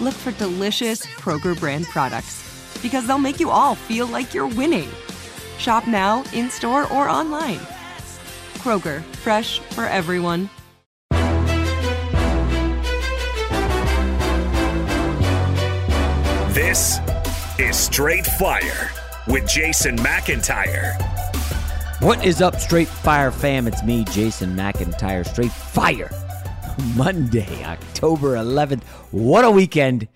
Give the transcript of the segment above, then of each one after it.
look for delicious Kroger brand products because they'll make you all feel like you're winning. Shop now, in store, or online. Kroger, fresh for everyone. This is Straight Fire with Jason McIntyre. What is up, Straight Fire fam? It's me, Jason McIntyre. Straight Fire. Monday, October 11th. What a weekend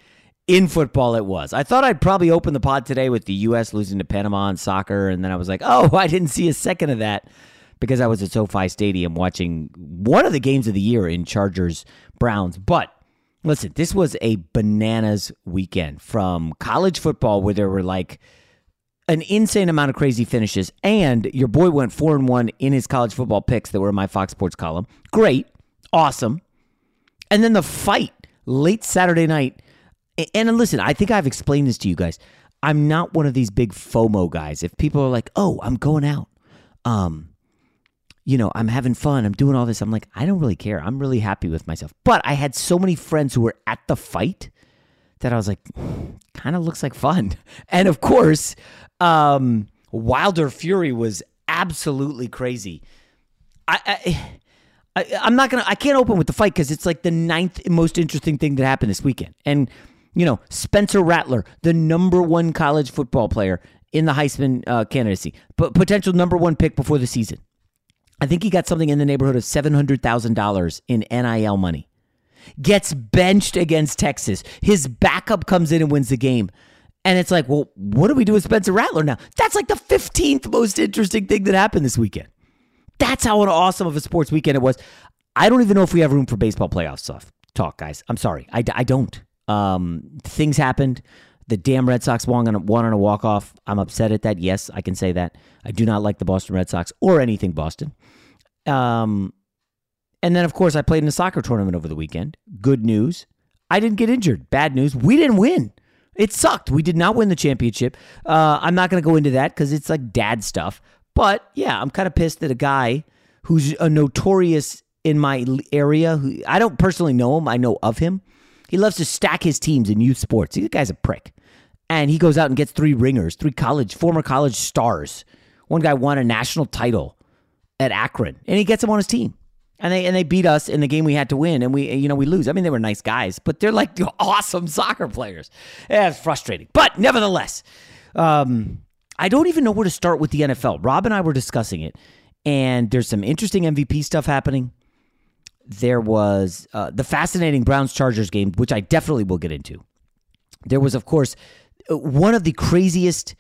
in football it was. I thought I'd probably open the pod today with the U.S. losing to Panama in soccer, and then I was like, oh, I didn't see a second of that because I was at SoFi Stadium watching one of the games of the year in Chargers Browns. But listen, this was a bananas weekend from college football where there were like an insane amount of crazy finishes, and your boy went four and one in his college football picks that were in my Fox Sports column. Great, awesome. And then the fight late Saturday night. And listen, I think I've explained this to you guys. I'm not one of these big FOMO guys. If people are like, "Oh, I'm going out," um, you know, I'm having fun, I'm doing all this. I'm like, I don't really care. I'm really happy with myself. But I had so many friends who were at the fight that I was like, kind of looks like fun. And of course, um, Wilder Fury was absolutely crazy. I, I I, am not gonna. I can't open with the fight because it's like the ninth most interesting thing that happened this weekend. And you know, Spencer Rattler, the number one college football player in the Heisman uh, candidacy, but potential number one pick before the season. I think he got something in the neighborhood of seven hundred thousand dollars in NIL money. Gets benched against Texas. His backup comes in and wins the game. And it's like, well, what do we do with Spencer Rattler now? That's like the 15th most interesting thing that happened this weekend. That's how awesome of a sports weekend it was. I don't even know if we have room for baseball playoff stuff. Talk, guys. I'm sorry. I, I don't. Um, things happened. The damn Red Sox won on, a, won on a walk off. I'm upset at that. Yes, I can say that. I do not like the Boston Red Sox or anything Boston. Um, and then, of course, I played in a soccer tournament over the weekend. Good news. I didn't get injured. Bad news. We didn't win. It sucked. We did not win the championship. Uh, I'm not going to go into that because it's like dad stuff. But yeah, I'm kind of pissed that a guy who's a notorious in my area, who I don't personally know him, I know of him. He loves to stack his teams in youth sports. The guy's a prick. And he goes out and gets three ringers, three college, former college stars. One guy won a national title at Akron, and he gets them on his team. And they and they beat us in the game we had to win, and we you know we lose. I mean, they were nice guys, but they're like awesome soccer players. Yeah, it's frustrating, but nevertheless, um, I don't even know where to start with the NFL. Rob and I were discussing it, and there's some interesting MVP stuff happening. there was uh, the fascinating Browns Chargers game, which I definitely will get into. There was, of course, uh, one of the craziest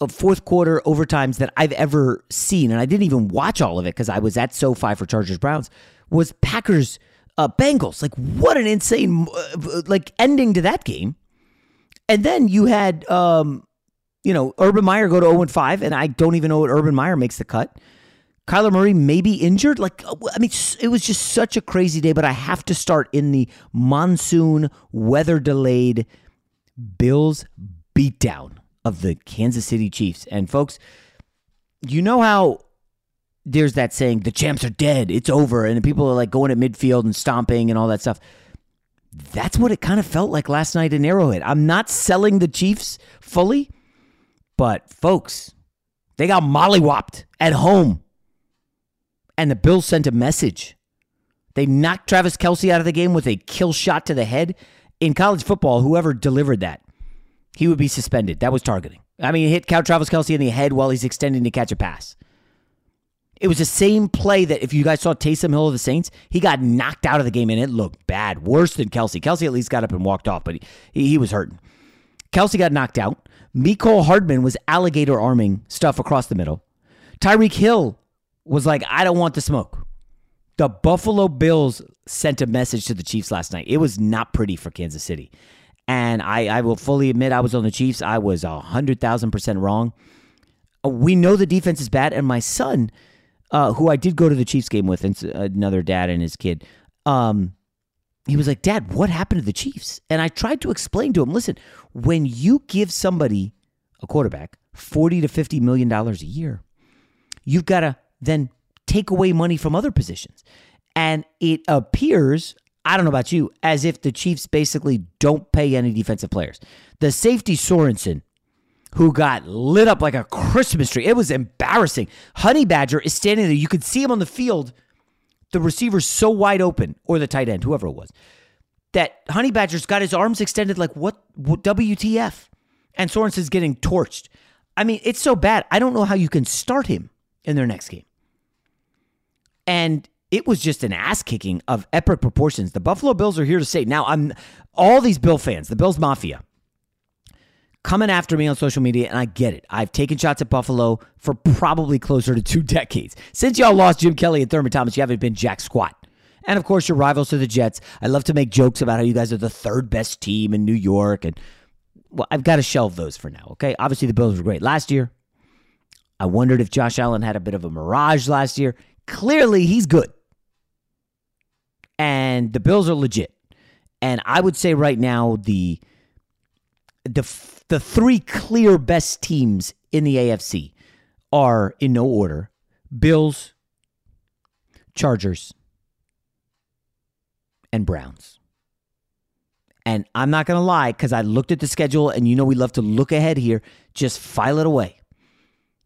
uh, fourth quarter overtimes that I've ever seen, and I didn't even watch all of it because I was at SoFi for Chargers Browns. Was Packers uh, Bengals? Like, what an insane uh, like ending to that game. And then you had, um, you know, Urban Meyer go to 0 5, and I don't even know what Urban Meyer makes the cut. Kyler Murray may be injured. Like, uh, I mean, it was just such a crazy day, but I have to start in the monsoon, weather delayed Bills beatdown of the Kansas City Chiefs. And folks, you know how there's that saying, the champs are dead, it's over, and people are like going at midfield and stomping and all that stuff. That's what it kind of felt like last night in Arrowhead. I'm not selling the Chiefs fully, but folks, they got mollywopped at home and the Bills sent a message. They knocked Travis Kelce out of the game with a kill shot to the head. In college football, whoever delivered that, he would be suspended. That was targeting. I mean, hit Travis Kelce in the head while he's extending to catch a pass. It was the same play that if you guys saw Taysom Hill of the Saints, he got knocked out of the game and it looked bad, worse than Kelce. Kelce at least got up and walked off, but he, he was hurting. Kelce got knocked out. Mecole Hardman was alligator arming stuff across the middle. Tyreek Hill was like, I don't want the smoke. The Buffalo Bills sent a message to the Chiefs last night. It was not pretty for Kansas City. And I, I will fully admit I was on the Chiefs. I was 100,000% wrong. Uh, we know the defense is bad. And my son, uh, who I did go to the Chiefs game with, and another dad and his kid, um, he was like, Dad, what happened to the Chiefs? And I tried to explain to him listen, when you give somebody, a quarterback, 40 to $50 million a year, you've got to then take away money from other positions. And it appears, I don't know about you, as if the Chiefs basically don't pay any defensive players. The safety Sorensen, who got lit up like a Christmas tree, it was embarrassing. Honey Badger is standing there. You could see him on the field. The receiver's so wide open, or the tight end, whoever it was, that Honey Badger's got his arms extended like, what, what WTF? And Sorensen's getting torched. I mean, it's so bad. I don't know how you can start him in their next game. And it was just an ass kicking of epic proportions. The Buffalo Bills are here to stay. Now, I'm all these Bill fans, the Bills Mafia, coming after me on social media, and I get it. I've taken shots at Buffalo for probably closer to two decades. Since y'all lost Jim Kelly and Thurman Thomas, you haven't been jack squat. And of course, your rivals are the Jets. I love to make jokes about how you guys are the third best team in New York. And well, I've got to shelve those for now, okay? Obviously, the Bills were great last year. I wondered if Josh Allen had a bit of a mirage last year. Clearly, he's good. And the Bills are legit. And I would say right now the the the three clear best teams in the AFC are in no order: Bills, Chargers, and Browns. And I'm not going to lie cuz I looked at the schedule and you know we love to look ahead here, just file it away.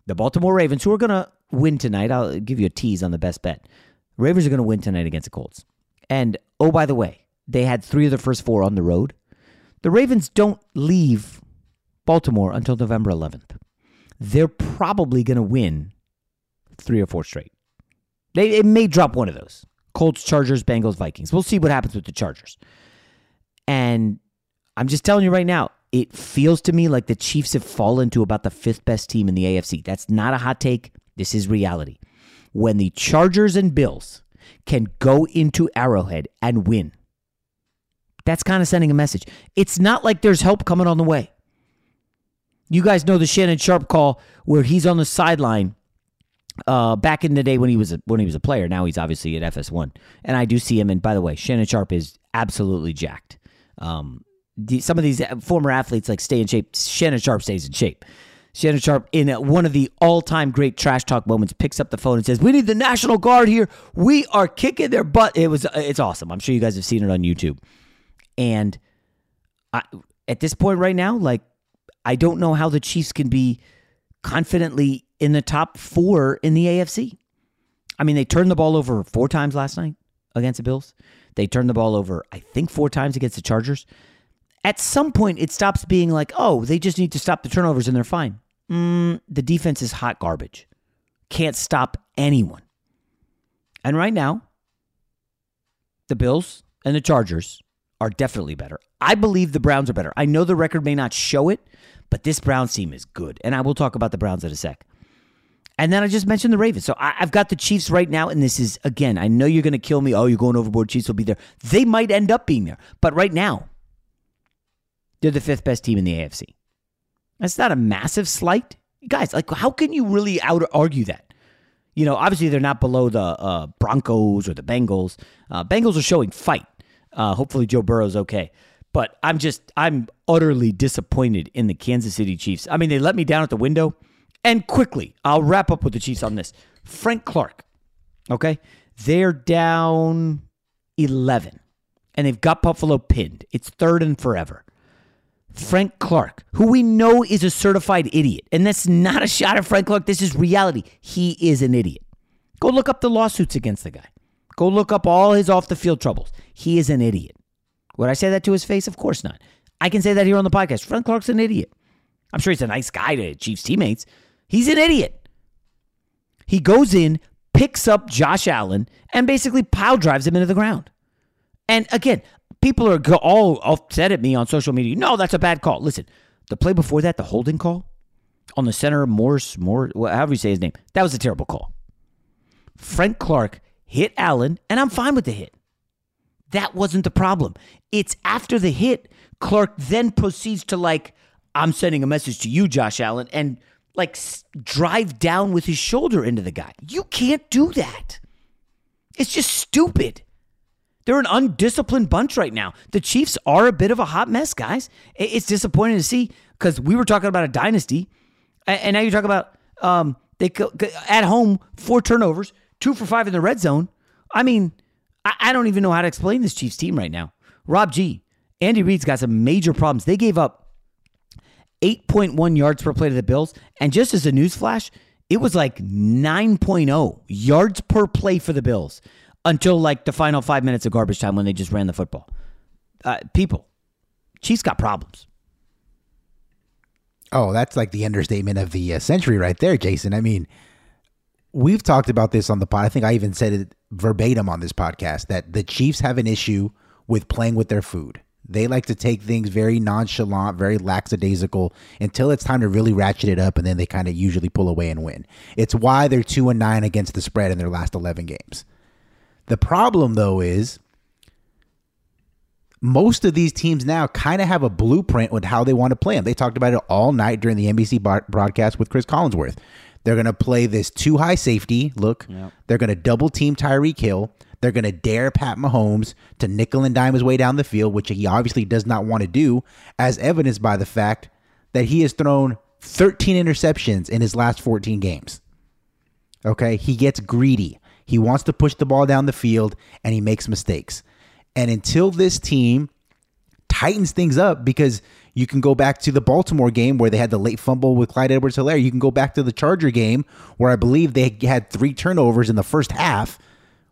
The Baltimore Ravens who are going to win tonight. I'll give you a tease on the best bet. Ravens are going to win tonight against the Colts. And oh, by the way, they had three of the first four on the road. The Ravens don't leave Baltimore until November 11th. They're probably going to win three or four straight. They it may drop one of those. Colts, Chargers, Bengals, Vikings. We'll see what happens with the Chargers. And I'm just telling you right now, it feels to me like the Chiefs have fallen to about the fifth best team in the AFC. That's not a hot take. This is reality. When the Chargers and Bills can go into Arrowhead and win, that's kind of sending a message. It's not like there's help coming on the way. You guys know the Shannon Sharpe call where he's on the sideline uh, back in the day when he was a, when he was a player. Now he's obviously at FS1, and I do see him. And by the way, Shannon Sharpe is absolutely jacked. Um, the, some of these former athletes like stay in shape. Shannon Sharpe stays in shape. Shannon Sharpe, in one of the all-time great trash talk moments, picks up the phone and says, "We need the National Guard here. We are kicking their butt." It was, it's awesome. I'm sure you guys have seen it on YouTube. And I, at this point right now, like, I don't know how the Chiefs can be confidently in the top four in the AFC. I mean, they turned the ball over four times last night against the Bills. They turned the ball over, I think, four times against the Chargers. At some point, it stops being like, oh, they just need to stop the turnovers and they're fine. Mm, the defense is hot garbage. Can't stop anyone. And right now, the Bills and the Chargers are definitely better. I believe the Browns are better. I know the record may not show it, but this Browns team is good. And I will talk about the Browns in a sec. And then I just mentioned the Ravens. So I, have got the Chiefs right now, and this is, again, I know you're going to kill me. Oh, you're going overboard. Chiefs will be there. They might end up being there. But right now, they're the fifth best team in the AFC. That's not a massive slight. Guys, like, how can you really out argue that? You know, obviously they're not below the uh, Broncos or the Bengals. Uh, Bengals are showing fight. Uh, hopefully Joe Burrow's okay. But I'm just, I'm utterly disappointed in the Kansas City Chiefs. I mean, they let me down at the window. And quickly, I'll wrap up with the Chiefs on this. Frank Clark, okay? They're down 11, and they've got Buffalo pinned. It's third and forever. Frank Clark, who we know is a certified idiot, and that's not a shot at Frank Clark. This is reality. He is an idiot. Go look up the lawsuits against the guy. Go look up all his off the field troubles. He is an idiot. Would I say that to his face? Of course not. I can say that here on the podcast. Frank Clark's an idiot. I'm sure he's a nice guy to Chiefs teammates. He's an idiot. He goes in, picks up Josh Allen, and basically pile drives him into the ground. And again, people are all upset at me on social media. No, that's a bad call. Listen, the play before that, the holding call on the center, Morse, Morse, however you say his name, that was a terrible call. Frank Clark hit Allen, and I'm fine with the hit. That wasn't the problem. It's after the hit, Clark then proceeds to like, I'm sending a message to you, Josh Allen, and like drive down with his shoulder into the guy. You can't do that. It's just stupid. They're an undisciplined bunch right now. The Chiefs are a bit of a hot mess, guys. It's disappointing to see because we were talking about a dynasty, and now you're talking about um, they at home four turnovers, two for five in the red zone. I mean, I don't even know how to explain this Chiefs team right now. Rob G, Andy Reid's got some major problems. They gave up 8.1 yards per play to the Bills, and just as a news flash, it was like 9.0 yards per play for the Bills until like the final five minutes of garbage time when they just ran the football. Uh, people, Chiefs got problems. Oh, that's like the understatement of the uh, century right there, Jason. I mean, we've talked about this on the pod. I think I even said it verbatim on this podcast that the Chiefs have an issue with playing with their food. They like to take things very nonchalant, very lackadaisical until it's time to really ratchet it up, and then they kind of usually pull away and win. It's why they're two and nine against the spread in their last eleven games. The problem, though, is most of these teams now kind of have a blueprint with how they want to play them. They talked about it all night during the NBC broadcast with Cris Collinsworth. They're going to play this two high safety look. Yep. They're going to double team Tyreek Hill. They're going to dare Pat Mahomes to nickel and dime his way down the field, which he obviously does not want to do, as evidenced by the fact that he has thrown 13 interceptions in his last 14 games. Okay, he gets greedy. He wants to push the ball down the field and he makes mistakes. And until this team tightens things up, because you can go back to the Baltimore game where they had the late fumble with Clyde Edwards Helaire. You can go back to the Charger game where I believe they had three turnovers in the first half,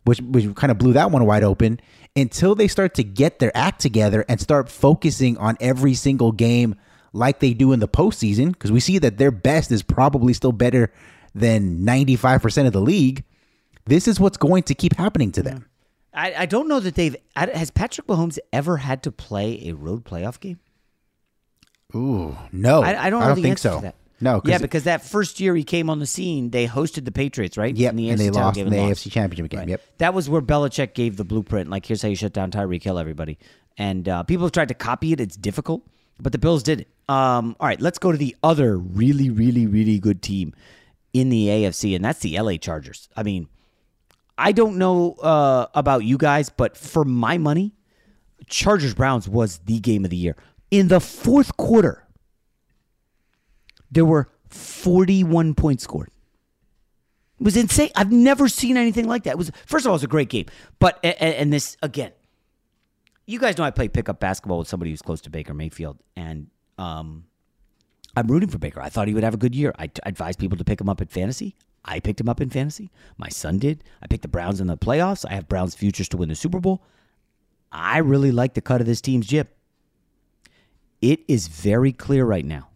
which, which kind of blew that one wide open. Until they start to get their act together and start focusing on every single game like they do in the postseason, because we see that their best is probably still better than 95% of the league this is what's going to keep happening to them. I, I don't know that they've. Has Patrick Mahomes ever had to play a road playoff game? Ooh, no. I, I don't. I don't think so. No, yeah, because that first year he came on the scene, they hosted the Patriots, right? Yep, the and they lost in the AFC Championship game. Right. Yep, that was where Belichick gave the blueprint. Like, here's how you shut down Tyreek Hill, everybody. And uh, people have tried to copy it. It's difficult, but the Bills did it. Um, all right, let's go to the other really, really, really good team in the AFC, and that's the LA Chargers. I mean, I don't know uh, about you guys, but for my money, Chargers Browns was the game of the year. In the fourth quarter, there were 41 points scored. It was insane. I've never seen anything like that. It was first of all, it was a great game, but and, this again, you guys know I play pickup basketball with somebody who's close to Baker Mayfield, and um, I'm rooting for Baker. I thought he would have a good year. I, I advise people to pick him up at fantasy. I picked him up in fantasy. My son did. I picked the Browns in the playoffs. I have Browns futures to win the Super Bowl. I really like the cut of this team's jib. It is very clear right now.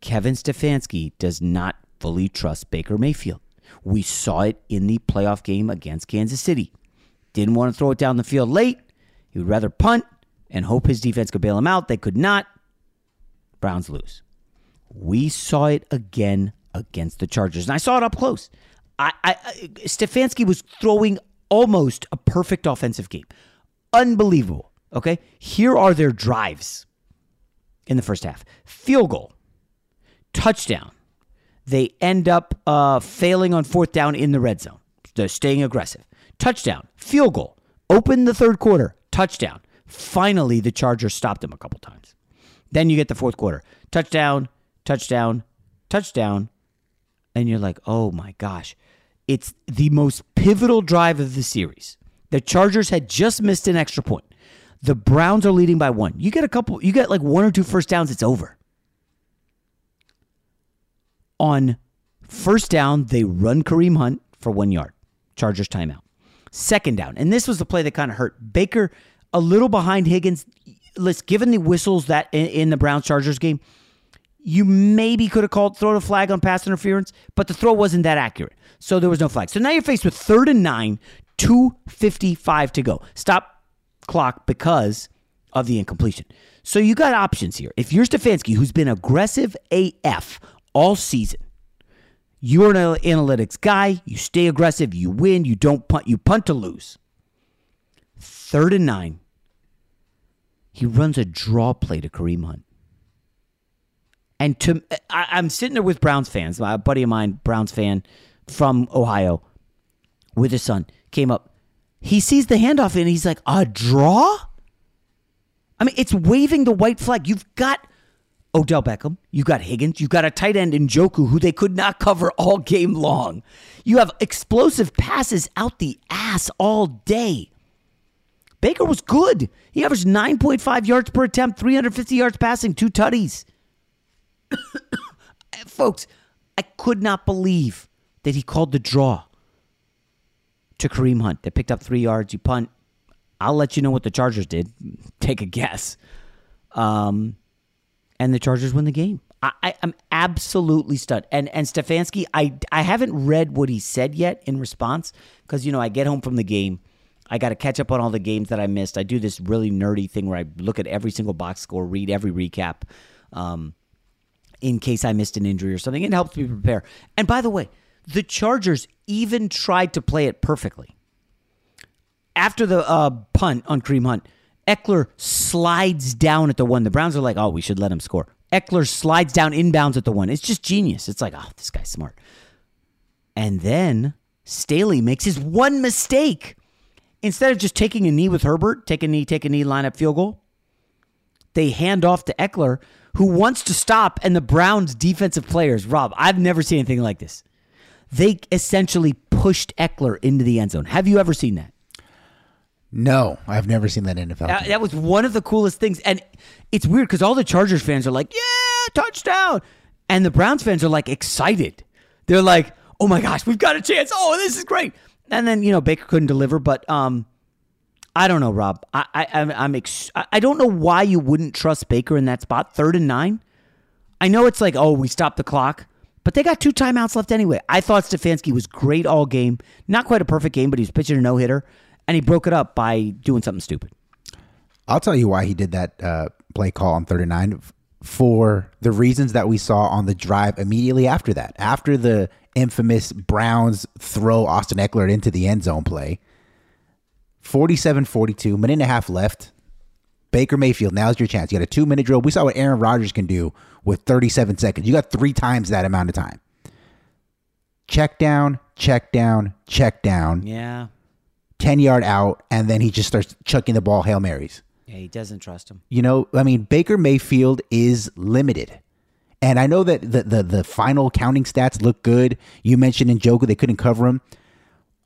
Kevin Stefanski does not fully trust Baker Mayfield. We saw it in the playoff game against Kansas City. Didn't want to throw it down the field late. He would rather punt and hope his defense could bail him out. They could not. Browns lose. We saw it again against the Chargers, and I saw it up close. I, I, Stefanski was throwing almost a perfect offensive game. Unbelievable. Okay, here are their drives in the first half: field goal, touchdown. They end up uh, failing on fourth down in the red zone. They're staying aggressive. Touchdown, field goal, open the third quarter, touchdown. Finally, the Chargers stopped them a couple times. Then you get the fourth quarter, touchdown, touchdown, touchdown, and you're like, oh my gosh, it's the most pivotal drive of the series. The Chargers had just missed an extra point. The Browns are leading by one. You get a couple, you get like one or two first downs, it's over. On first down, they run Kareem Hunt for one yard. Chargers timeout. Second down, and this was the play that kind of hurt. Baker a little behind Higgins. Let's given the whistles that in, in the Browns Chargers game, you maybe could have called throw a flag on pass interference, but the throw wasn't that accurate. So there was no flag. So now you're faced with third and nine, 255 to go. Stop clock because of the incompletion. So you got options here. If you're Stefanski, who's been aggressive AF all season, you're an analytics guy. You stay aggressive. You win. You don't punt. You punt to lose. Third and nine. He runs a draw play to Kareem Hunt. And to I, am sitting there with Browns fans. A buddy of mine, Browns fan from Ohio, with his son, came up. He sees the handoff and he's like, "A draw." I mean, it's waving the white flag. You've got Odell Beckham, you got Higgins, you got a tight end in Njoku who they could not cover all game long. You have explosive passes out the ass all day. Baker was good. He averaged 9.5 yards per attempt, 350 yards passing, two tutties. Folks, I could not believe that he called the draw to Kareem Hunt. They picked up three yards. You punt. I'll let you know what the Chargers did. Take a guess. Um, and the Chargers win the game. I, am absolutely stunned. And and Stefanski, I I haven't read what he said yet in response because you know I get home from the game, I got to catch up on all the games that I missed. I do this really nerdy thing where I look at every single box score, read every recap. Um, in case I missed an injury or something. It helps me prepare. And by the way, the Chargers even tried to play it perfectly. After the uh, punt on Kareem Hunt, Ekeler slides down at the one. The Browns are like, oh, we should let him score. Ekeler slides down inbounds at the one. It's just genius. It's like, oh, this guy's smart. And then Staley makes his one mistake. Instead of just taking a knee with Herbert, take a knee, take a knee, line up field goal, they hand off to Ekeler, who wants to stop, and the Browns' defensive players, Rob, I've never seen anything like this. They essentially pushed Ekeler into the end zone. Have you ever seen that? No, I've never seen that NFL. That, that was one of the coolest things, and it's weird because all the Chargers fans are like, "Yeah, touchdown," and the Browns fans are like excited. They're like, "Oh my gosh, we've got a chance! Oh, this is great!" And then you know Baker couldn't deliver, but um, I don't know, Rob. I, I I'm, I'm ex- I don't know why you wouldn't trust Baker in that spot, third and nine. I know it's like, oh, we stopped the clock, but they got two timeouts left anyway. I thought Stefanski was great all game. Not quite a perfect game, but he was pitching a no hitter, and he broke it up by doing something stupid. I'll tell you why he did that uh, play call on 39 for the reasons that we saw on the drive immediately after that. After the infamous Browns throw Austin Ekeler into the end zone play 47 42, minute and a half left. Baker Mayfield, now's your chance. You got a two minute drill. We saw what Aaron Rodgers can do with 37 seconds. You got three times that amount of time. Check down, check down, check down. Yeah. 10 yard out, and then he just starts chucking the ball Hail Marys. Yeah, he doesn't trust him. You know, I mean, Baker Mayfield is limited. And I know that the, the, the final counting stats look good. You mentioned Njoku, they couldn't cover him.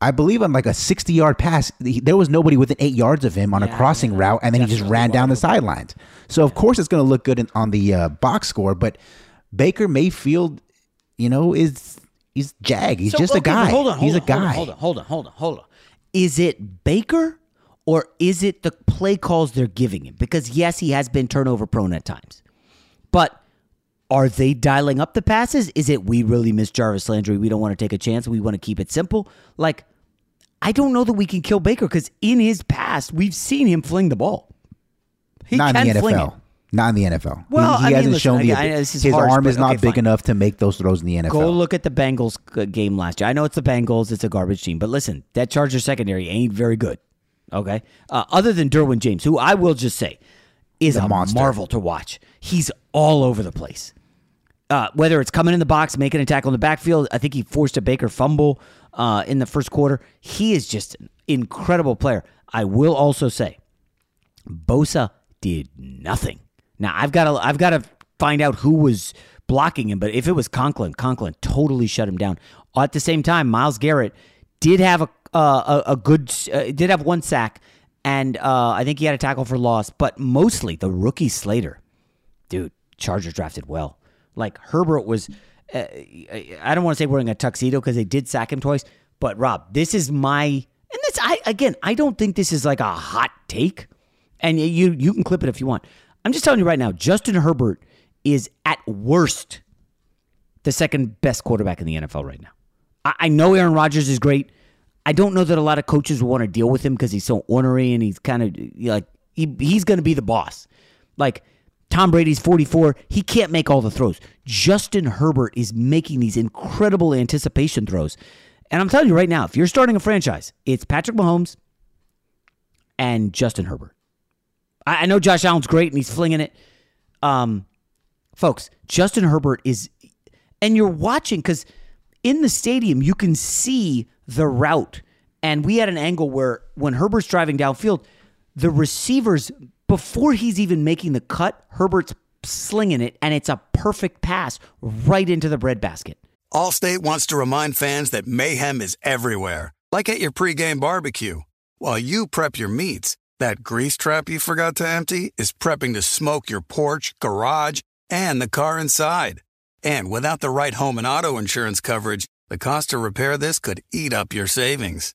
I believe on like a 60 yard pass, there was nobody within eight yards of him on yeah, a crossing yeah, route, and then he just ran down the sidelines. So, of course, it's going to look good in, on the uh, box score, but Baker Mayfield, you know, is he's Jag. He's so, just okay, a guy. Hold on, hold he's on, a guy. Hold on, hold on, hold on, hold on. Is it Baker or is it the play calls they're giving him? Because, yes, he has been turnover prone at times, but are they dialing up the passes? Is it we really miss Jarvis Landry? We don't want to take a chance. We want to keep it simple. Like, I don't know that we can kill Baker because in his past we've seen him fling the ball. He not in the fling NFL. it. Not in the NFL. Well, he, he I mean, hasn't listen, shown the I- I this is his harsh, arm is not big fine. enough to make those throws in the NFL. Go look at the Bengals uh, game last year. I know it's the Bengals; it's a garbage team, but listen, that Charger secondary ain't very good. Okay, uh, other than Derwin James, who I will just say is The a monster. marvel to watch. He's all over the place. Uh, whether it's coming in the box, making a tackle in the backfield, I think he forced a Baker fumble uh, in the first quarter. He is just an incredible player. I will also say, Bosa did nothing. Now I've got to I've got to find out who was blocking him, but if it was Conklin, Conklin totally shut him down. At the same time, Myles Garrett did have a uh, a, a good uh, did have one sack, and uh, I think he had a tackle for loss. But mostly the rookie Slater, dude, Chargers drafted well. Like Herbert was, uh, I don't want to say wearing a tuxedo because they did sack him twice. But Rob, this is my and this I again I don't think this is like a hot take, and you you can clip it if you want. I'm just telling you right now, Justin Herbert is at worst the second best quarterback in the NFL right now. I, I know Aaron Rodgers is great. I don't know that a lot of coaches will want to deal with him because he's so ornery and he's kind of like he, he's going to be the boss. Like Tom Brady's 44, he can't make all the throws. Justin Herbert is making these incredible anticipation throws. And I'm telling you right now, if you're starting a franchise, it's Patrick Mahomes and Justin Herbert. I, I know Josh Allen's great and he's flinging it. Um, folks, Justin Herbert is, and you're watching because in the stadium you can see the route, and we had an angle where when Herbert's driving downfield, the receivers before he's even making the cut, Herbert's slinging it, and it's a perfect pass right into the breadbasket. Allstate wants to remind fans that mayhem is everywhere, like at your pregame barbecue. While you prep your meats, that grease trap you forgot to empty is prepping to smoke your porch, garage, and the car inside. And without the right home and auto insurance coverage, the cost to repair this could eat up your savings.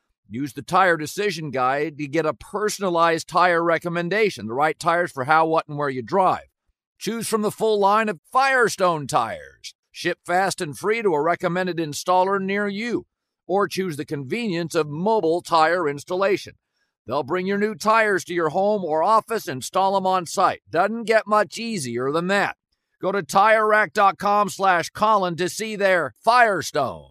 Use the Tire Decision Guide to get a personalized tire recommendation, the right tires for how, what, and where you drive. Choose from the full line of Firestone tires. Ship fast and free to a recommended installer near you. Or choose the convenience of mobile tire installation. They'll bring your new tires to your home or office, install them on site. Doesn't get much easier than that. Go to TireRack.com slash Colin to see their Firestone.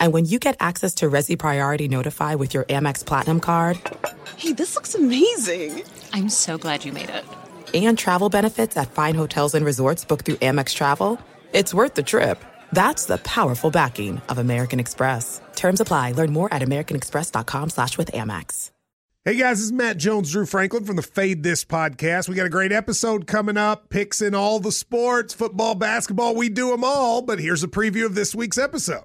Coming! And when you get access to Resy Priority Notify with your Amex Platinum card Hey, this looks amazing! I'm so glad you made it. and travel benefits at fine hotels and resorts booked through Amex Travel, it's worth the trip. That's the powerful backing of American Express. Terms apply. Learn more at americanexpress.com slash with Amex. Hey guys, this is Matt Jones, Drew Franklin from the Fade This podcast. We got a great episode coming up, picks in all the sports, football, basketball, we do them all. But here's a preview of this week's episode.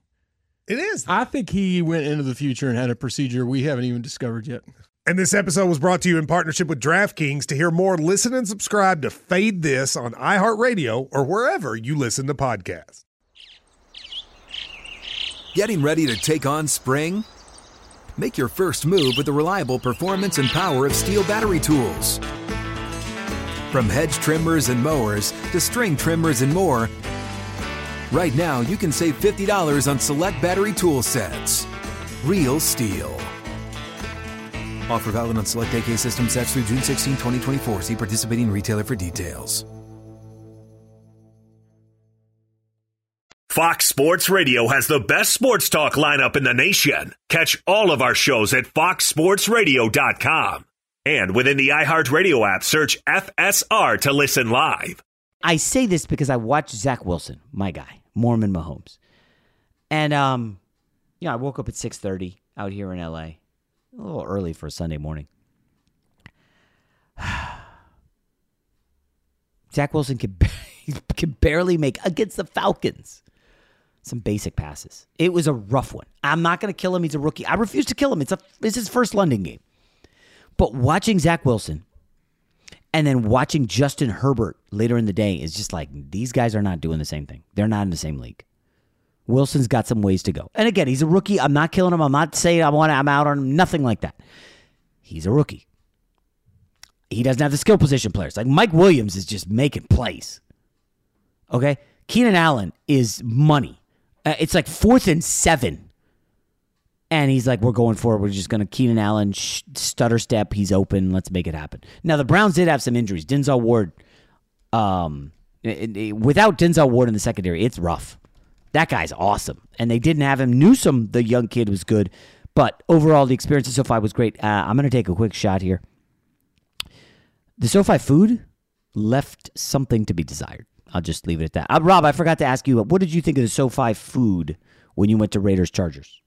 It is. I think he went into the future and had a procedure we haven't even discovered yet. And this episode was brought to you in partnership with DraftKings. To hear more, listen and subscribe to Fade This on iHeartRadio or wherever you listen to podcasts. Getting ready to take on spring? Make your first move with the reliable performance and power of STIHL battery tools. From hedge trimmers and mowers to string trimmers and more, right now you can save $50 on select battery tool sets. Real STIHL. Offer valid on select AK system sets through June 16, 2024. See participating retailer for details. Fox Sports Radio has the best sports talk lineup in the nation. Catch all of our shows at foxsportsradio.com. And within the iHeartRadio app, search FSR to listen live. I say this because I watched Zach Wilson, my guy, Mormon Mahomes. And um, you know, I woke up at 6:30 out here in LA. A little early for a Sunday morning. Zach Wilson can, can barely make against the Falcons some basic passes. It was a rough one. I'm not going to kill him. He's a rookie. I refuse to kill him. It's a it's his first London game. But watching Zach Wilson and then watching Justin Herbert later in the day is just like these guys are not doing the same thing. They're not in the same league. Wilson's got some ways to go. And again, he's a rookie. I'm not killing him. I'm not saying I want I'm out on him. Nothing like that. He's a rookie. He doesn't have the skill position players. Like Mike Williams is just making plays. Okay? Keenan Allen is money. Uh, it's like fourth and seven. And he's like, we're going for it. We're just going to Keenan Allen, sh- stutter step. He's open. Let's make it happen. Now, the Browns did have some injuries. Denzel Ward, um, it, it, without Denzel Ward in the secondary, it's rough. That guy's awesome. And they didn't have him. Newsome, the young kid, was good. But overall, the experience at SoFi was great. Uh, I'm going to take a quick shot here. The SoFi food left something to be desired. I'll just leave it at that. Uh, Rob, I forgot to ask you, what did you think of the SoFi food when you went to Raiders Chargers?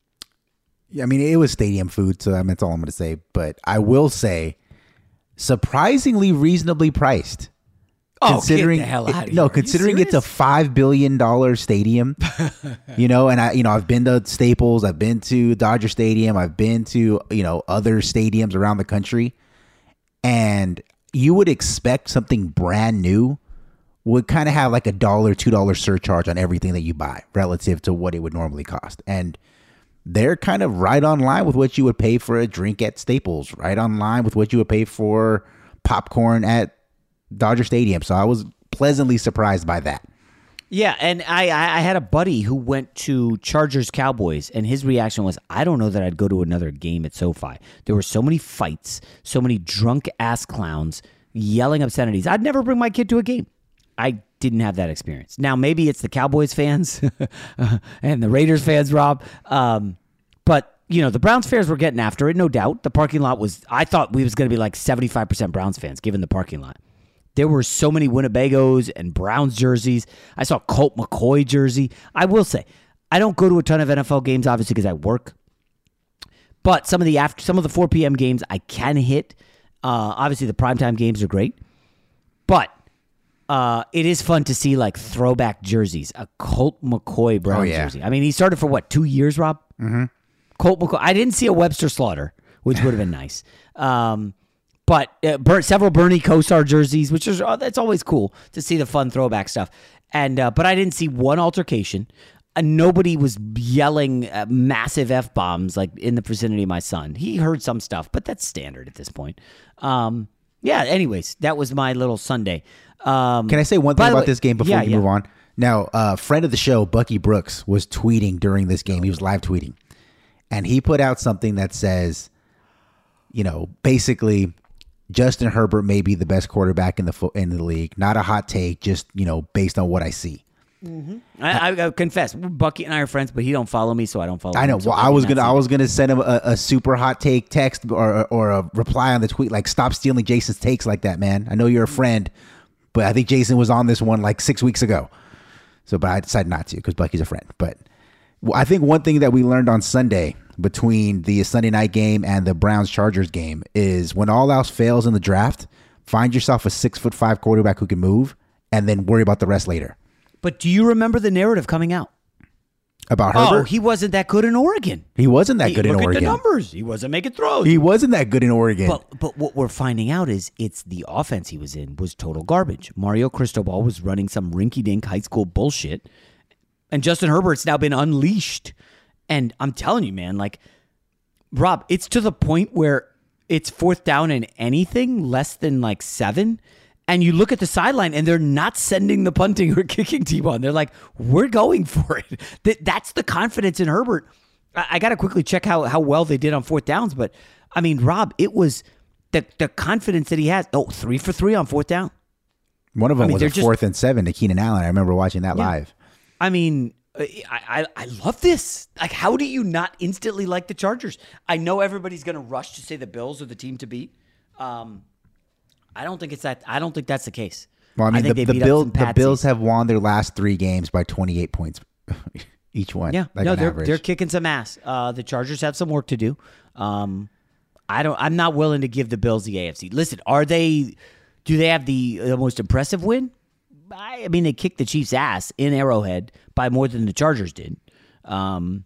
Yeah, I mean, it was stadium food, so that's all I'm going to say. But I will say, surprisingly reasonably priced. Oh, considering get the hell out of it, No, considering it's a five billion dollar stadium, you know, and I, you know, I've been to Staples, I've been to Dodger Stadium, I've been to you know other stadiums around the country, and you would expect something brand new would kind of have like a dollar, two dollar surcharge on everything that you buy relative to what it would normally cost. And they're kind of right on line with what you would pay for a drink at Staples, right on line with what you would pay for popcorn at Dodger Stadium. So I was pleasantly surprised by that. Yeah, and I I had a buddy who went to Chargers Cowboys, and his reaction was, "I don't know that I'd go to another game at SoFi. There were so many fights, so many drunk ass clowns yelling obscenities. I'd never bring my kid to a game. I didn't have that experience. Now maybe it's the Cowboys fans and the Raiders fans, Rob. Um, but you know the Browns fans were getting after it, no doubt. The parking lot was. I thought we was going to be like seventy five percent Browns fans, given the parking lot. There were so many Winnebagos and Browns jerseys. I saw Colt McCoy jersey. I will say, I don't go to a ton of NFL games, obviously, because I work. But some of the after some of the 4 p.m. games I can hit. Uh, obviously, the primetime games are great. But uh, it is fun to see like throwback jerseys. A Colt McCoy Brown Oh, yeah. jersey. I mean, he started for what two years, Rob? Mm-hmm. Colt McCoy. I didn't see a Webster Slaughter, which would have been nice. Um, but uh, Ber- several Bernie Kosar jerseys, which is oh, that's always cool to see the fun throwback stuff. And uh, but I didn't see one altercation. Uh, nobody was yelling uh, massive f bombs like in the vicinity of my son. He heard some stuff, but that's standard at this point. Um, yeah. Anyways, that was my little Sunday. Um, Can I say one thing about way- this game before yeah, we yeah. move on? Now, uh, friend of the show, Bucky Brooks, was tweeting during this game. He was live tweeting, and he put out something that says, you know, basically, Justin Herbert may be the best quarterback in the fo- in the league. Not a hot take, just you know, based on what I see. I, I, I confess, Bucky and I are friends, but he don't follow me, so I don't follow. I know. him, so Well, I was gonna, I was gonna send him a, a super hot take text or or a reply on the tweet like, "Stop stealing Jason's takes like that, man. I know you're a friend, but I think Jason was on this one like six weeks ago. So, but I decided not to because Bucky's a friend. But I think one thing that we learned on Sunday between the Sunday night game and the Browns Chargers game is when all else fails in the draft, find yourself a six foot five quarterback who can move, and then worry about the rest later. But do you remember the narrative coming out? About Herbert? Oh, Herbert? he wasn't that good in Oregon. he wasn't that good in look at Oregon. the numbers. He wasn't making throws. He wasn't that good in Oregon. But but what we're finding out is it's the offense he was in was total garbage. Mario Cristobal was running some rinky-dink high school bullshit, and Justin Herbert's now been unleashed. And I'm telling you, man, like Rob, it's to the point where it's fourth down and anything less than like seven. And you look at the sideline and they're not sending the punting or kicking team on. They're like, we're going for it. That, that's the confidence in Herbert. I, I got to quickly check how, how well they did on fourth downs. But I mean, Rob, it was the, the confidence that he has. Oh, three for three on fourth down. One of them I mean, was a just- fourth and seven to Keenan Allen. I remember watching that Yeah. live. I mean, I, I I love this. Like, how do you not instantly like the Chargers? I know everybody's going to rush to say the Bills are the team to beat. Um, I don't think it's that. I don't think that's the case. Well, I mean, think the, the Bills the. Bills have won their last three games by 28 points each one. Yeah, like no, they're average. they're kicking some ass. Uh, the Chargers have some work to do. Um, I don't. I'm not willing to give the Bills the AFC. Listen, are they? Do they have the, the most impressive win? I, I mean, they kicked the Chiefs' ass in Arrowhead by more than the Chargers did. Um,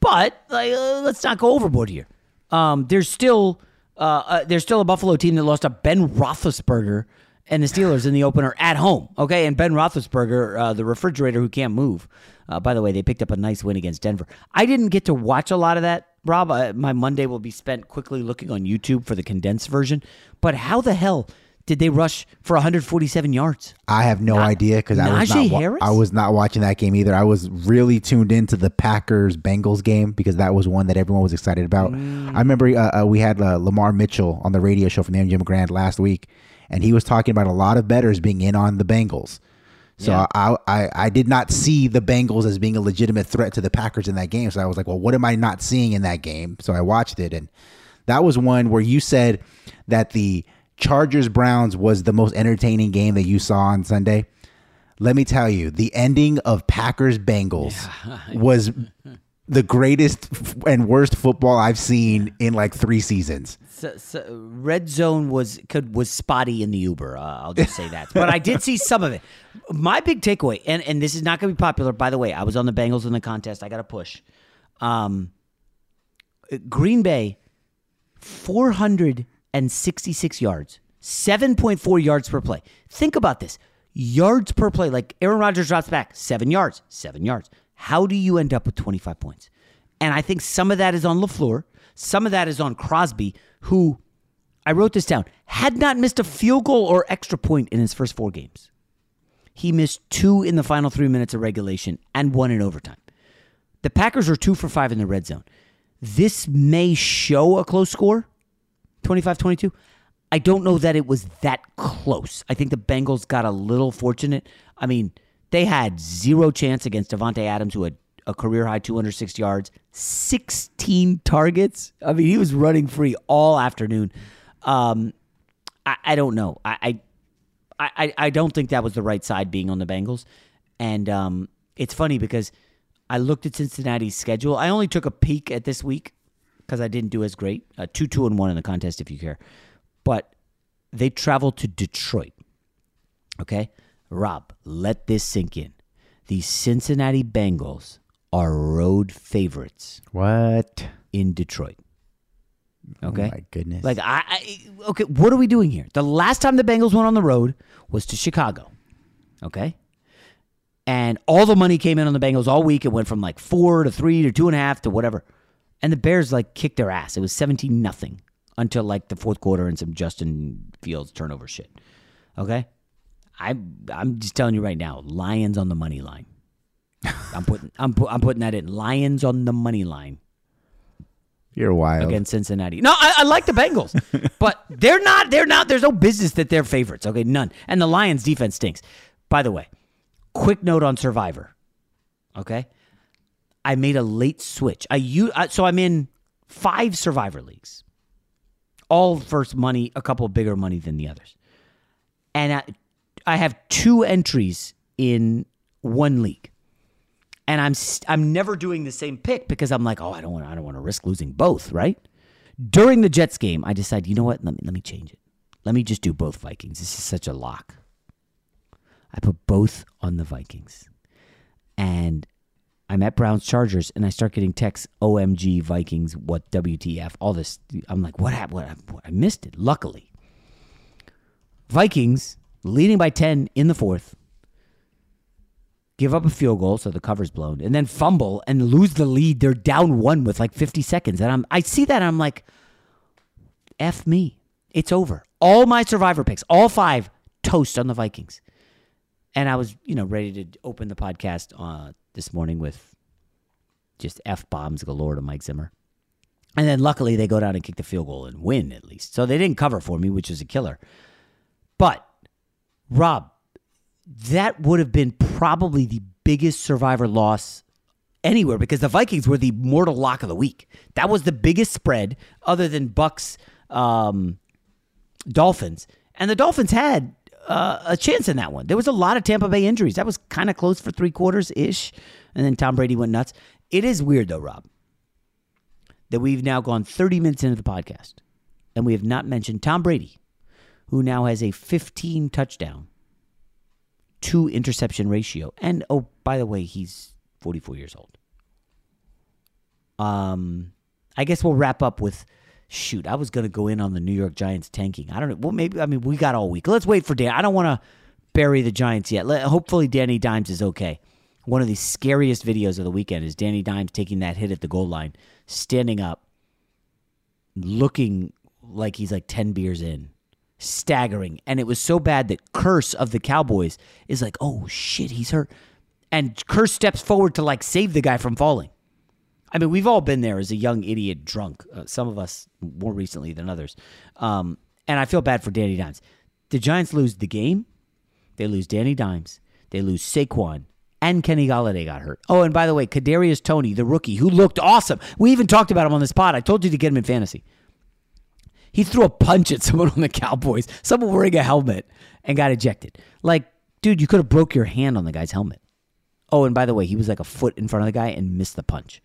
but like, uh, let's not go overboard here. Um, there's still uh, uh, there's still a Buffalo team that lost to Ben Roethlisberger and the Steelers in the opener at home. Okay, and Ben Roethlisberger, uh, the refrigerator who can't move. Uh, by the way, they picked up a nice win against Denver. I didn't get to watch a lot of that, Rob. Uh, my Monday will be spent quickly looking on YouTube for the condensed version. But how the hell did they rush for 147 yards? I have no idea because I was not wa-? I was not watching that game either. I was really tuned into the Packers Bengals game because that was one that everyone was excited about. Mm. I remember uh, uh, we had uh, Lamar Mitchell on the radio show from the MGM Grand last week, and he was talking about a lot of bettors being in on the Bengals. So Yeah. I, I I did not see the Bengals as being a legitimate threat to the Packers in that game. So I was like, well, what am I not seeing in that game? So I watched it, and that was one where you said that the Chargers Browns was the most entertaining game that you saw on Sunday. Let me tell you, the ending of Packers Bengals was the greatest and worst football I've seen in like three seasons. So, so red zone was could was spotty in the Uber. Uh, I'll just say that. But I did see some of it. My big takeaway, and and this is not going to be popular. By the way, I was on the Bengals in the contest. I got a push. Um, Green Bay, four hundred and sixty-six yards, seven point four yards per play. Think about this: yards per play. Like Aaron Rodgers drops back, seven yards, seven yards. How do you end up with twenty-five points? And I think some of that is on LaFleur. Some of that is on Crosby, who I wrote this down, had not missed a field goal or extra point in his first four games. He missed two in the final three minutes of regulation and one in overtime. The Packers are two for five in the red zone. This may show a close score, 25 22. I don't know that it was that close. I think the Bengals got a little fortunate. I mean, they had zero chance against Davante Adams, who had a career high 206 yards, 16 targets. I mean, he was running free all afternoon. Um, I, I don't know. I, I I don't think that was the right side being on the Bengals, and um, it's funny because I looked at Cincinnati's schedule. I only took a peek at this week because I didn't do as great. Uh, two two and one in the contest, if you care, but they traveled to Detroit. Okay, Rob, let this sink in. The Cincinnati Bengals are road favorites What? in Detroit. Okay. Oh my goodness. Like I, I okay, what are we doing here? The last time the Bengals went on the road was to Chicago. Okay. And all the money came in on the Bengals all week. It went from like four to three to two and a half to whatever. And the Bears like kicked their ass. It was 17 nothing until like the fourth quarter and some Justin Fields turnover shit. Okay. I I'm just telling you right now, Lions on the money line. I'm putting I'm pu- I'm putting that in. Lions on the money line You're wild. against Cincinnati. No, I, I like the Bengals, but they're not. They're not. There's no business that they're favorites. Okay, none. And the Lions' defense stinks. By the way, quick note on Survivor. Okay, I made a late switch. I u- uh, so I'm in five Survivor leagues, all first money, a couple bigger money than the others, and I, I have two entries in one league and I'm I'm never doing the same pick because I'm like, oh, I don't want I don't want to risk losing both, right? During the Jets game, I decide, you know what? Let me let me change it. Let me just do both Vikings. This is such a lock. I put both on the Vikings, and I'm at Browns Chargers, and I start getting texts, OMG, Vikings, what WTF, all this. I'm like, what happened? What, I missed it, luckily. Vikings leading by 10 in the fourth, give up a field goal, so the cover's blown, and then fumble and lose the lead. They're down one with like 50 seconds. And I'm, I see that, I'm like, F me. It's over. All my survivor picks, all five, toast on the Vikings. And I was, you know, ready to open the podcast uh, this morning with just F bombs galore to Mike Zimmer. And then luckily they go down and kick the field goal and win at least. So they didn't cover for me, which was a killer. But Rob, that would have been probably the biggest survivor loss anywhere because the Vikings were the mortal lock of the week. That was the biggest spread other than Bucs um, Dolphins. And the Dolphins had uh, a chance in that one. There was a lot of Tampa Bay injuries. That was kind of close for three quarters ish. And then Tom Brady went nuts. It is weird, though, Rob, that we've now gone 30 minutes into the podcast and we have not mentioned Tom Brady, who now has a 15 touchdown, two interception ratio. And oh, by the way, he's 44 years old. Um, I guess we'll wrap up with shoot, I was going to go in on the New York Giants tanking. I don't know. Well, maybe, I mean, we got all week. Let's wait for Dan. I don't want to bury the Giants yet. Let, hopefully, Danny Dimes is okay. One of the scariest videos of the weekend is Danny Dimes taking that hit at the goal line, standing up, looking like he's like 10 beers in, staggering. And it was so bad that Kearse of the Cowboys is like, oh shit, he's hurt. And Kearse steps forward to like save the guy from falling. I mean, we've all been there as a young idiot drunk. Uh, some of us more recently than others. Um, and I feel bad for Danny Dimes. The Giants lose the game. They lose Danny Dimes. They lose Saquon. And Kenny Golladay got hurt. Oh, and by the way, Kadarius Toney, the rookie, who looked awesome. We even talked about him on this pod. I told you to get him in fantasy. He threw a punch at someone on the Cowboys, someone wearing a helmet, and got ejected. Like, dude, you could have broke your hand on the guy's helmet. Oh, and by the way, he was like a foot in front of the guy and missed the punch.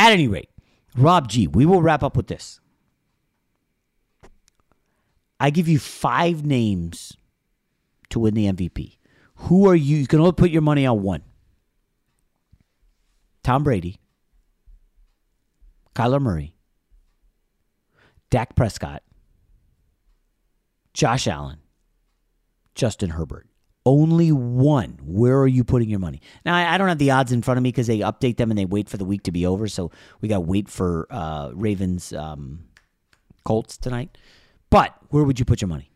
At any rate, Rob G, we will wrap up with this. I give you five names to win the MVP. Who are you? You can only put your money on one Tom Brady, Kyler Murray, Dak Prescott, Josh Allen, Justin Herbert only one. Where are you putting your money? Now, I, don't have the odds in front of me because they update them and they wait for the week to be over. So we got to wait for uh, Ravens um, Colts tonight. But where would you put your money?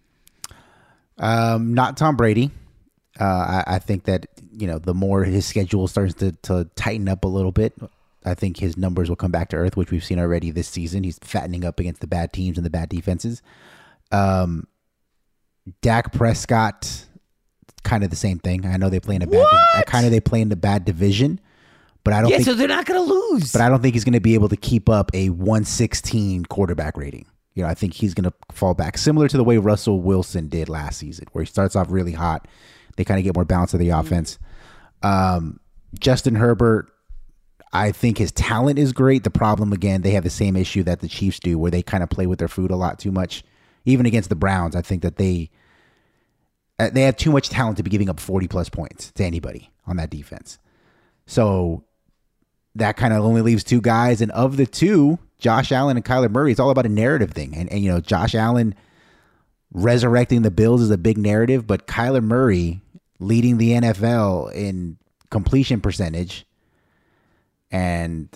Um, not Tom Brady. Uh, I, I, think that you know the more his schedule starts to, to tighten up a little bit, I think his numbers will come back to earth, which we've seen already this season. He's fattening up against the bad teams and the bad defenses. Um, Dak Prescott kind of the same thing. I know they play in a bad. Di- kind of they play in the bad division, but I don't. Yeah, think, so they're not going to lose. But I don't think he's going to be able to keep up a 116 quarterback rating. You know, I think he's going to fall back, similar to the way Russell Wilson did last season, where he starts off really hot. They kind of get more balance of the mm-hmm. offense. Um, Justin Herbert, I think his talent is great. The problem, again, they have the same issue that the Chiefs do, where they kind of play with their food a lot too much. Even against the Browns, I think that they Uh, they have too much talent to be giving up 40 plus points to anybody on that defense. So that kind of only leaves two guys. And of the two, Josh Allen and Kyler Murray, it's all about a narrative thing. And, and you know, Josh Allen resurrecting the Bills is a big narrative, but Kyler Murray leading the NFL in completion percentage and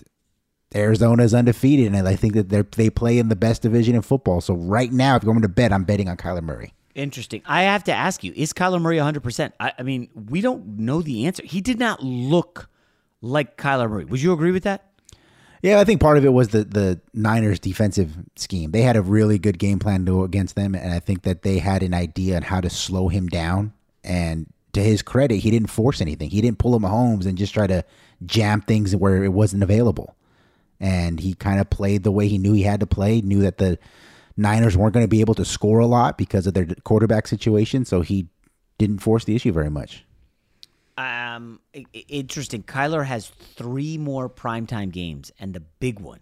Arizona's undefeated. And I think that they they play in the best division in football. So right now, if you're going to bet, I'm betting on Kyler Murray. Interesting. I have to ask you: Is Kyler Murray 100? percent I, I mean, we don't know the answer. He did not look like Kyler Murray. Would you agree with that? Yeah, I think part of it was the the Niners defensive scheme. They had a really good game plan to against them, and I think that they had an idea on how to slow him down. And to his credit, he didn't force anything. He didn't pull him Mahomes and just try to jam things where it wasn't available. And he kind of played the way he knew he had to play. Knew that the Niners weren't going to be able to score a lot because of their quarterback situation, so he didn't force the issue very much. Um, interesting. Kyler has three more primetime games, and the big one,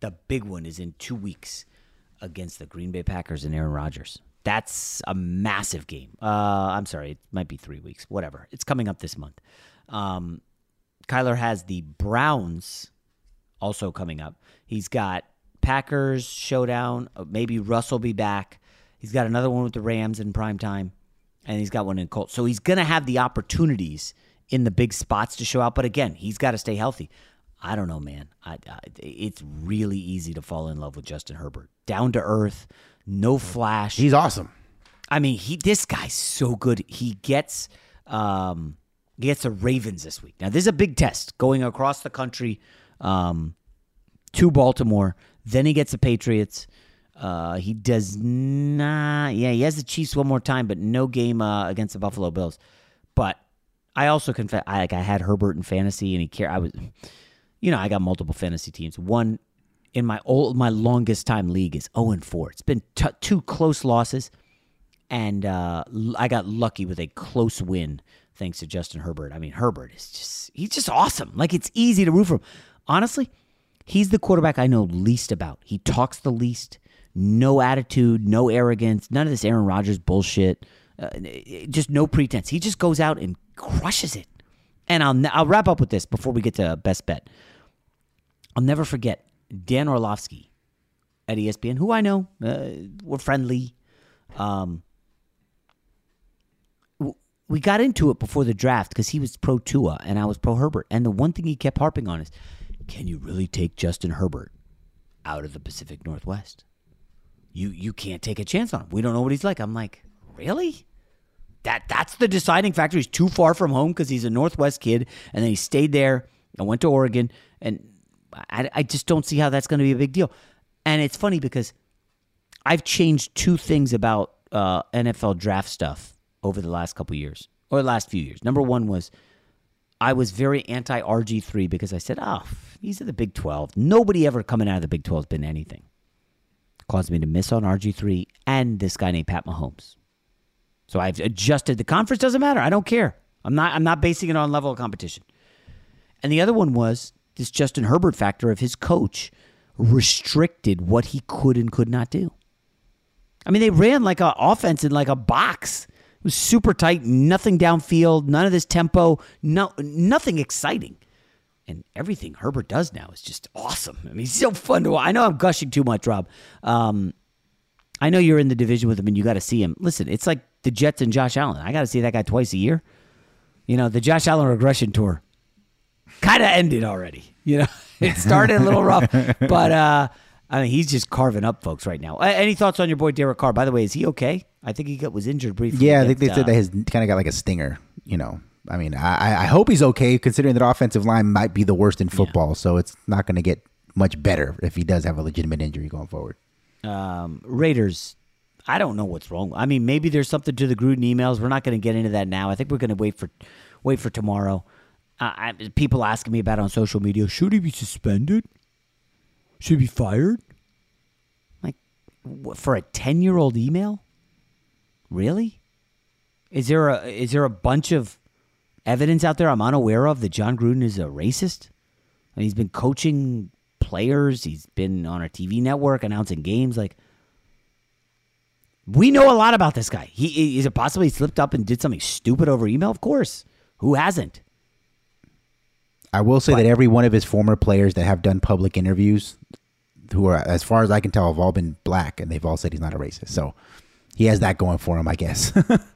the big one is in two weeks against the Green Bay Packers and Aaron Rodgers. That's a massive game. Uh, I'm sorry, it might be three weeks. Whatever. It's coming up this month. Um, Kyler has the Browns also coming up. He's got Packers showdown. Uh, maybe Russ will be back. He's got another one with the Rams in prime time, and he's got one in Colts. So he's going to have the opportunities in the big spots to show out. But again, he's got to stay healthy. I don't know, man. I, I, it's really easy to fall in love with Justin Herbert. Down to earth, no flash. He's awesome. I mean, he this guy's so good. He gets um, gets the Ravens this week. Now, this is a big test going across the country um, to Baltimore. Then he gets the Patriots. Uh, he does not. Yeah, he has the Chiefs one more time, but no game uh, against the Buffalo Bills. But I also confess, I, like I had Herbert in fantasy, and he care. I was, you know, I got multiple fantasy teams. One in my old, my longest time league is zero oh and four. It's been t- two close losses, and uh, I got lucky with a close win thanks to Justin Herbert. I mean, Herbert is just he's just awesome. Like it's easy to root for him. Honestly, he's the quarterback I know least about. He talks the least. No attitude, no arrogance, none of this Aaron Rodgers bullshit. Uh, just no pretense. He just goes out and crushes it. And I'll I'll wrap up with this before we get to best bet. I'll never forget Dan Orlovsky at ESPN, who I know, uh, we're friendly. Um, we got into it before the draft because he was pro Tua and I was pro Herbert. And the one thing he kept harping on is, can you really take Justin Herbert out of the Pacific Northwest? You you can't take a chance on him. We don't know what he's like. I'm like, really? That that's the deciding factor. He's too far from home because he's a Northwest kid, and then he stayed there and went to Oregon, and I, I just don't see how that's going to be a big deal. And it's funny because I've changed two things about uh, NFL draft stuff over the last couple years or the last few years. Number one was I was very anti RG3 because I said, oh, he's in the Big 12. Nobody ever coming out of the Big 12 has been anything. Caused me to miss on RG3 and this guy named Pat Mahomes. So I've adjusted. The conference doesn't matter. I don't care. I'm not. I'm not basing it on level of competition. And the other one was this Justin Herbert factor of his coach restricted what he could and could not do. I mean, they ran like an offense in like a box It was super tight, nothing downfield, none of this tempo, no nothing exciting. And everything Herbert does now is just awesome. I mean, he's so fun to watch. I know I'm gushing too much, Rob. Um, I know you're in the division with him and you got to see him. Listen, it's like the Jets and Josh Allen. I got to see that guy twice a year. You know, the Josh Allen regression tour kind of ended already. You know, it started a little rough, but uh, I mean, he's just carving up folks right now. Any thoughts on your boy Derek Carr? By the way, is he okay? I think he got, was injured briefly. Yeah, I think they said that his kind of got like a stinger. You know, I mean, I, I hope he's okay, considering that offensive line might be the worst in football. Yeah. So it's not going to get much better if he does have a legitimate injury going forward. Um, Raiders, I don't know what's wrong. I mean, maybe there's something to the Gruden emails. We're not going to get into that now. I think we're going to wait for wait for tomorrow. Uh, I, people asking me about on social media. Should he be suspended? Should he be fired? Like, for a 10 year old email? Really? Is there a is there a bunch of evidence out there I'm unaware of that Jon Gruden is a racist? And he's been coaching players. He's been on a TV network announcing games. Like, we know a lot about this guy. He is it possible he slipped up and did something stupid over email? Of course. Who hasn't? I will say but, that every one of his former players that have done public interviews, who are, as far as I can tell, have all been black, and they've all said he's not a racist. So he has that going for him, I guess.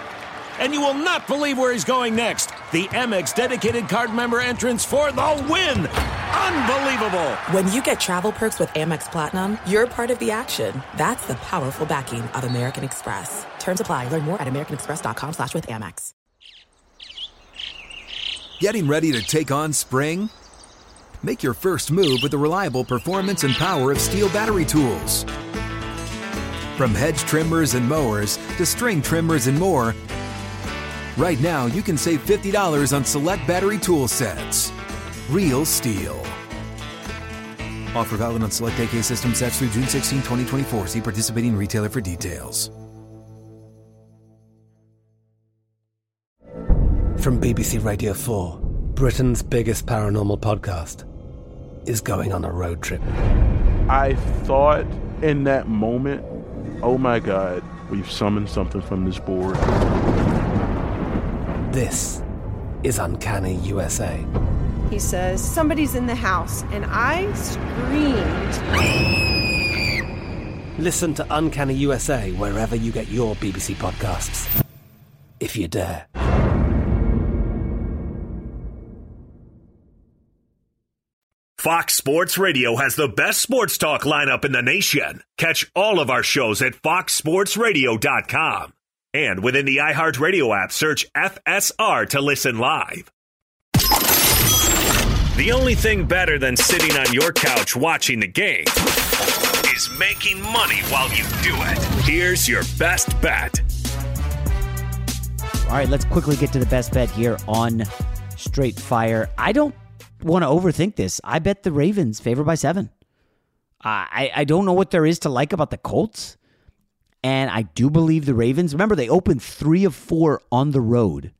And you will not believe where he's going next. The Amex dedicated card member entrance for the win! Unbelievable! When you get travel perks with Amex Platinum, you're part of the action. That's the powerful backing of American Express. Terms apply. Learn more at americanexpress.com slash with Amex. Getting ready to take on spring? Make your first move with the reliable performance and power of STIHL battery tools. From hedge trimmers and mowers to string trimmers and more, right now you can save $50 on select battery tool sets. Real STIHL. Offer valid on select AK system sets through June 16, 2024. See participating retailer for details. From BBC Radio 4, Britain's biggest paranormal podcast is going on a road trip. I thought in that moment, oh my God, we've summoned something from this board. This is Uncanny USA. He says, Somebody's in the house, and I screamed. Listen to Uncanny USA wherever you get your BBC podcasts, if you dare. Fox Sports Radio has the best sports talk lineup in the nation. Catch all of our shows at foxsportsradio.com. And within the iHeartRadio app, search FSR to listen live. The only thing better than sitting on your couch watching the game is making money while you do it. Here's your best bet. All right, let's quickly get to the best bet here on Straight Fire. I don't want to overthink this. I bet the Ravens favored by seven. I I don't know what there is to like about the Colts, and I do believe the Ravens. Remember, they opened three of four on the road.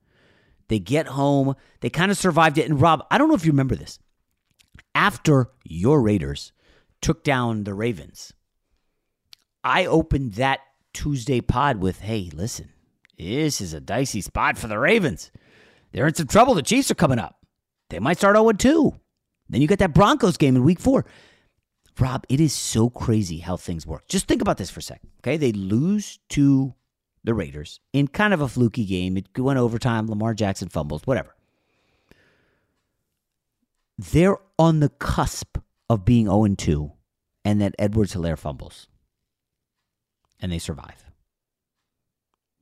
They get home. They kind of survived it. And Rob, I don't know if you remember this. After your Raiders took down the Ravens, I opened that Tuesday pod with, "Hey, listen, this is a dicey spot for the Ravens. They're in some trouble. The Chiefs are coming up." They might start 0 2. Then you get that Broncos game in week four. Rob, it is so crazy how things work. Just think about this for a sec. Okay. They lose to the Raiders in kind of a fluky game. It went overtime. Lamar Jackson fumbles, whatever. They're on the cusp of being 0 2, and then Edwards Helaire fumbles. And they survive.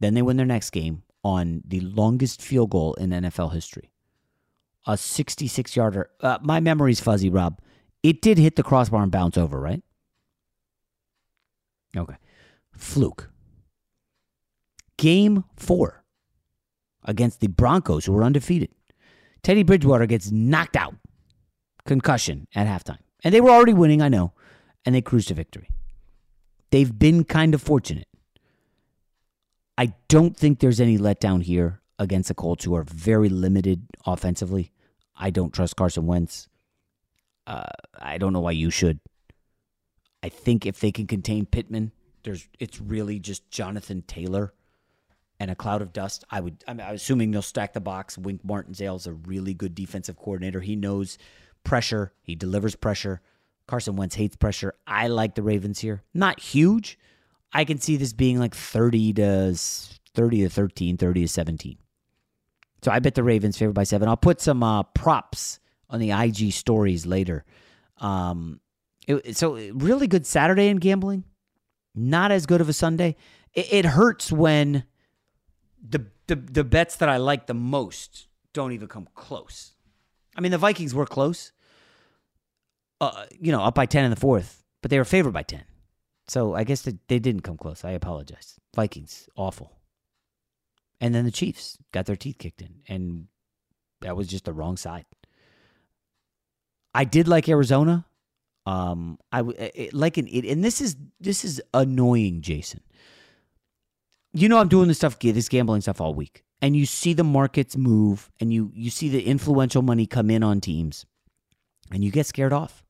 Then they win their next game on the longest field goal in NFL history a 66 yarder. Uh, my memory's fuzzy, Rob. It did hit the crossbar and bounce over, right? Okay. Fluke. Game four against the Broncos, who were undefeated. Teddy Bridgewater gets knocked out, concussion at halftime. And they were already winning, I know, and they cruised to victory. They've been kind of fortunate. I don't think there's any letdown here against the Colts, who are very limited offensively. I don't trust Carson Wentz. I don't know why you should. I think if they can contain Pittman, there's it's really just Jonathan Taylor and a cloud of dust. I would. I'm, I'm assuming they'll stack the box. Wink Martindale's a really good defensive coordinator. He knows pressure. He delivers pressure. Carson Wentz hates pressure. I like the Ravens here. Not huge. I can see this being like 30 to 30 to 13, 30 to 17. So I bet the Ravens favored by seven. I'll put some uh, props on the IG stories later. Um, it, so really good Saturday in gambling. Not as good of a Sunday. It, it hurts when the, the the bets that I like the most don't even come close. I mean, the Vikings were close. Uh, you know, up by ten in the fourth, but they were favored by ten. So I guess they, they didn't come close. I apologize. Vikings awful. And then the Chiefs got their teeth kicked in. And that was just the wrong side. I did like Arizona. Um, I it, like it, and this is this is annoying, Jason. You know, I'm doing this stuff, this gambling stuff all week, and you see the markets move, and you you see the influential money come in on teams, and you get scared off.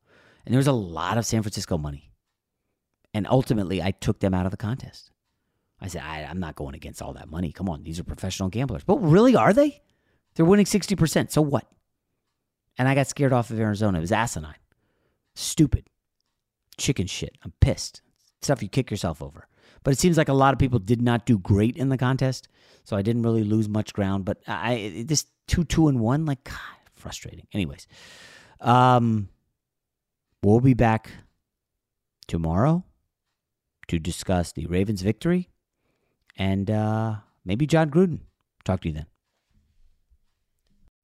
And there's a lot of San Francisco money, and ultimately, I took them out of the contest. I said, I, I'm not going against all that money. Come on, these are professional gamblers. But really, are they? They're winning 60%. So what? And I got scared off of Arizona. It was asinine. Stupid. Chicken shit. I'm pissed. Stuff you kick yourself over. But it seems like a lot of people did not do great in the contest. So I didn't really lose much ground. But I this two, two, and one, like, God, frustrating. Anyways, um, we'll be back tomorrow to discuss the Ravens' victory and uh, maybe Jon Gruden. Talk to you then.